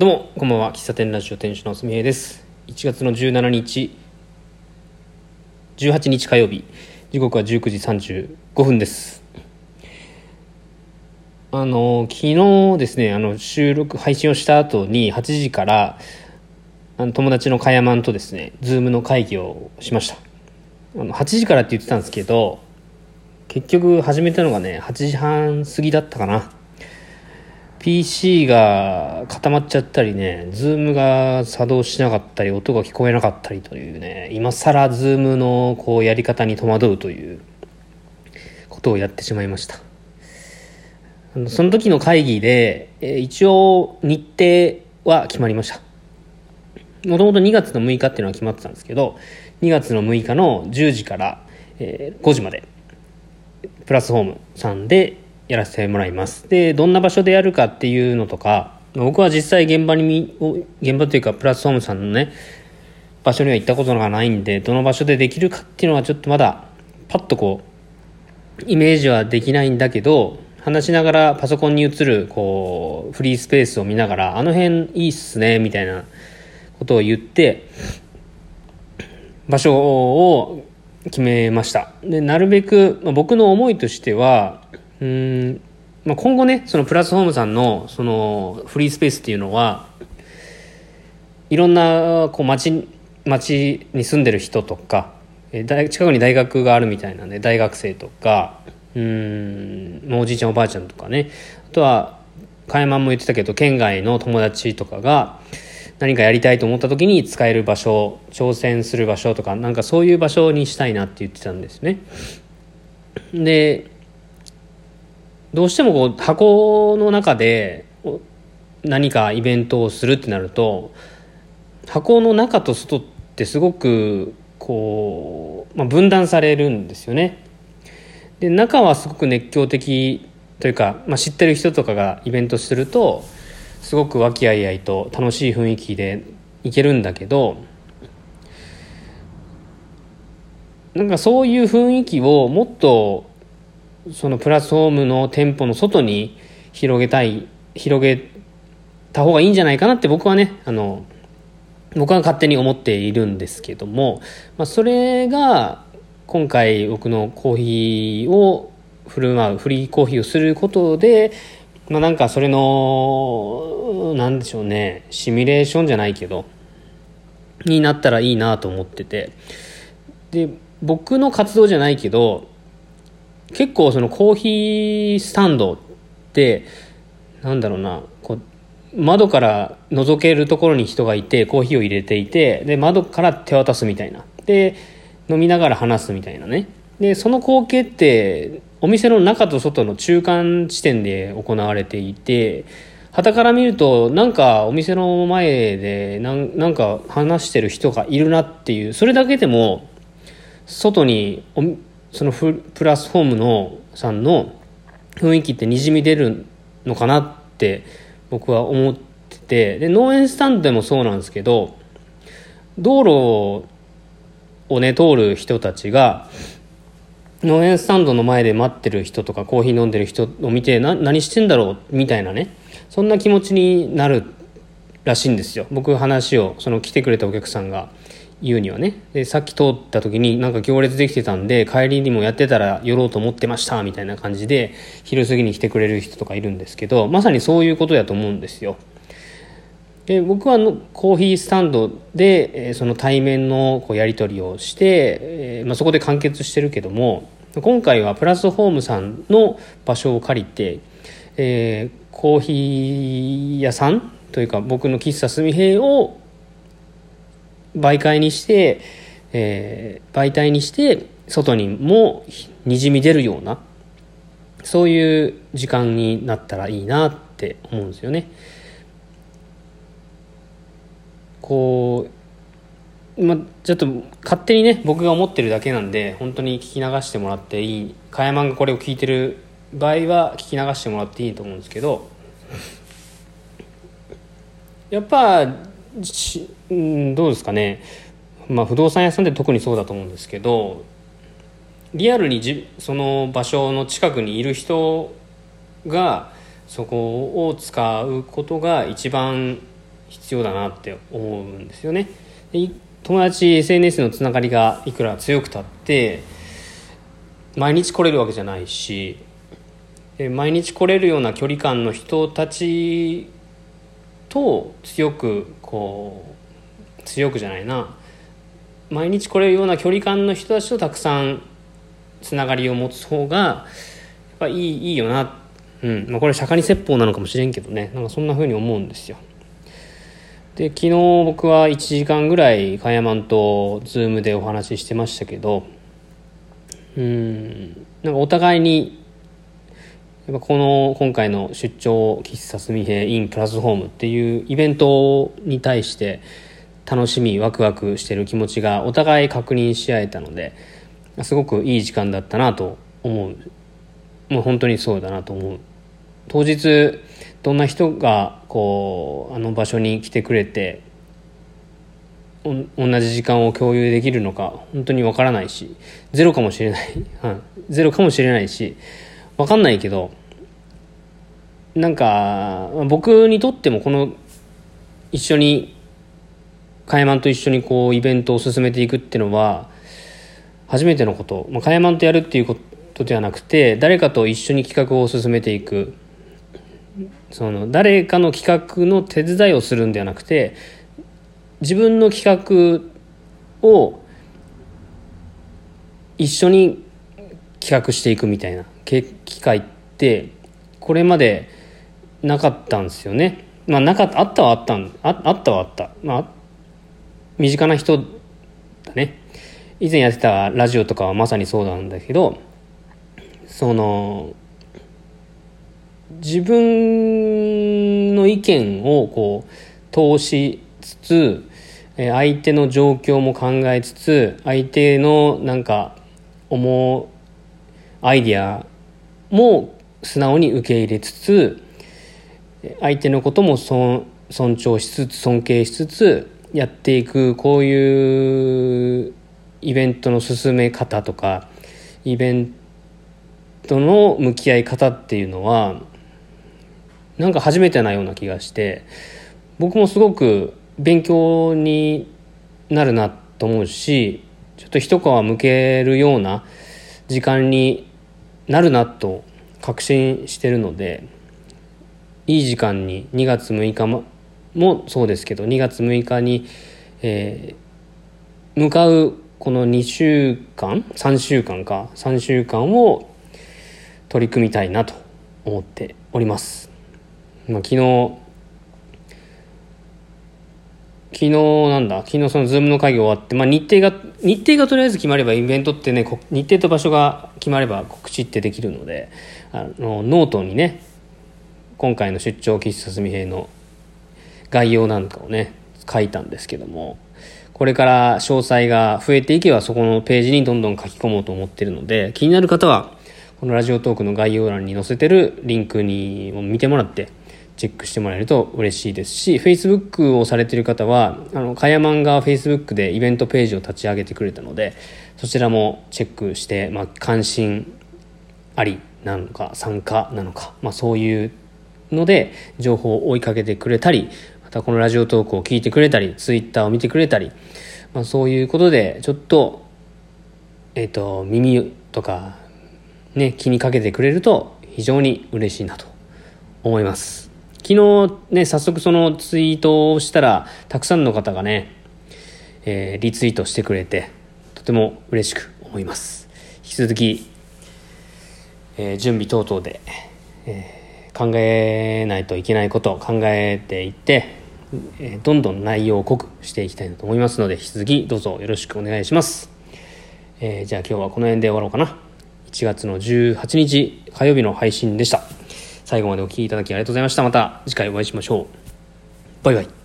どうもこんばんは。喫茶店ラジオ店主のすみへいです。1月の17日18日火曜日。時刻は19時35分です。あの昨日ですねあの収録配信をした後に8時からあの友達のかやまんとですねズームの会議をしました。あの8時からって言ってたんですけど結局始めたのがね8時半過ぎだったかな。PC が固まっちゃったりね、 Zoom が作動しなかったり、音が聞こえなかったりというね、今更 Zoom のこうやり方に戸惑うということをやってしまいました。その時の会議で、一応日程は決まりました。もともと2月の6日っていうのは決まってたんですけど、2月の6日の10時から、5時まで、プラスホームさんでやらせてもらいます。でどんな場所でやるかっていうのとか僕は実際現場に現場というかプラスホームさんのね場所には行ったことがないんでどの場所でできるかっていうのはちょっとまだパッとこうイメージはできないんだけど話しながらパソコンに映るこうフリースペースを見ながらあの辺いいっすねみたいなことを言って場所を決めました。でなるべく、まあ、僕の思いとしてはうん、まあ、今後ねそのプラスホームさんのそのフリースペースっていうのはいろんなこう町町に住んでる人とか近くに大学があるみたいなんで大学生とかうんおじいちゃんおばあちゃんとかねあとは加山も言ってたけど県外の友達とかが何かやりたいと思った時に使える場所挑戦する場所とかなんかそういう場所にしたいなって言ってたんですね。でどうしてもこう箱の中で何かイベントをするってなると箱の中と外ってすごくこう、まあ、分断されるんですよね。で中はすごく熱狂的というか、まあ、知ってる人とかがイベントするとすごく和気あいあいと楽しい雰囲気でいけるんだけどなんかそういう雰囲気をもっとそのプラスホームの店舗の外に広げたい広げた方がいいんじゃないかなって僕はねあの僕は勝手に思っているんですけども、まあ、それが今回僕のコーヒーを振る舞うフリーコーヒーをすることで、まあ、なんかそれのなんでしょうねシミュレーションじゃないけどになったらいいなと思ってて。で僕の活動じゃないけど結構そのコーヒースタンドってなんだろうなこう窓から覗けるところに人がいてコーヒーを入れていてで窓から手渡すみたいな。で飲みながら話すみたいなね。でその光景ってお店の中と外の中間地点で行われていて傍から見るとなんかお店の前でなんなんか話してる人がいるなっていうそれだけでも外にそのプラスホームのさんの雰囲気ってにじみ出るのかなって僕は思ってて。で農園スタンドでもそうなんですけど道路をね通る人たちが農園スタンドの前で待ってる人とかコーヒー飲んでる人を見て何してんだろうみたいなねそんな気持ちになるらしいんですよ。僕話をその来てくれたお客さんが。言うにはね。でさっき通った時になんか行列できてたんで帰りにもやってたら寄ろうと思ってましたみたいな感じで昼過ぎに来てくれる人とかいるんですけどまさにそういうことだと思うんですよ。で僕はのコーヒースタンドで、えその対面のこうやり取りをして、えまあ、そこで完結してるけども今回はプラスホームさんの場所を借りて、えー、コーヒー屋さんというか僕の喫茶すみへいを媒介にして、えー、媒体にして外にもにじみ出るようなそういう時間になったらいいなって思うんですよね。こうま、ちょっと勝手にね僕が思ってるだけなんで本当に聞き流してもらっていい加山がこれを聞いてる場合は聞き流してもらっていいと思うんですけどやっぱうん、どうですかね、まあ、不動産屋さんって特にそうだと思うんですけどリアルにじその場所の近くにいる人がそこを使うことが一番必要だなって思うんですよね。友達 SNS のつながりがいくら強くたって毎日来れるわけじゃないし毎日来れるような距離感の人たちと強くこう強くじゃないな。毎日来れるような距離感の人たちとたくさんつながりを持つ方がやっぱいいいいよな、うん。まあ、これ釈迦に説法なのかもしれんけどね。なんかそんな風に思うんですよ。で昨日僕は1時間ぐらいかやまんと Zoom でお話ししてましたけどうん。なんかお互いにやっぱこの今回の出張喫茶すみへ in プラスホームっていうイベントに対して楽しみワクワクしてる気持ちがお互い確認し合えたのですごくいい時間だったなと思う。もう本当にそうだなと思う。当日どんな人がこうあの場所に来てくれて同じ時間を共有できるのか本当にわからないし。ゼロかもしれない、はい、ゼロかもしれないし。わかんないけどなんか僕にとってもこの一緒にカヤマンと一緒にこうイベントを進めていくっていうのは初めてのこと、まあ、カヤマンとやるっていうことではなくて誰かと一緒に企画を進めていく。その誰かの企画の手伝いをするんではなくて自分の企画を一緒に企画していくみたいな機会ってこれまでなかったんですよね。まあ、なかあったはあったんああったはあった。まあ、身近な人だね。以前やってたラジオとかはまさにそうなんだけどその自分の意見をこう通しつつ相手の状況も考えつつ相手のなんか思うアイディアも素直に受け入れつつ相手のことも尊重しつつ尊敬しつつやっていくこういうイベントの進め方とかイベントの向き合い方っていうのはなんか初めてなような気がして僕もすごく勉強になるなと思うしちょっと一皮むけるような時間になるなと確信してるのでいい時間に2月6日ももそうですけど2月6日に、えー、向かうこの2週間3週間か3週間を取り組みたいなと思っております。まあ、昨日昨日なんだ昨日その Zoom の会議終わって、まあ、日程が日程がとりあえず決まればイベントってね日程と場所が決まれば告知ってできるのであのノートにね今回の出張喫茶すみ平の概要なんかをね書いたんですけどもこれから詳細が増えていけばそこのページにどんどん書き込もうと思ってるので気になる方はこのラジオトークの概要欄に載せてるリンクにも見てもらってチェックしてもらえると嬉しいですし Facebook をされてる方はあのかやまんが Facebook でイベントページを立ち上げてくれたのでそちらもチェックして、まあ、関心ありなのか参加なのか、まあ、そういうので情報を追いかけてくれたりまたこのラジオトークを聞いてくれたり Twitter を見てくれたり、まあ、そういうことでちょっと,、えーと耳とか、ね、気にかけてくれると非常に嬉しいなと思います。昨日ね、早速そのツイートをしたら、たくさんの方がね、えー、リツイートしてくれて、とても嬉しく思います。引き続き、えー、準備等々で、えー、考えないといけないことを考えていって、どんどん内容を濃くしていきたいなと思いますので、引き続きどうぞよろしくお願いします。えー、じゃあ今日はこの辺で終わろうかな。1月の18日火曜日の配信でした。最後までお聴きいただきありがとうございました。また次回お会いしましょう。バイバイ。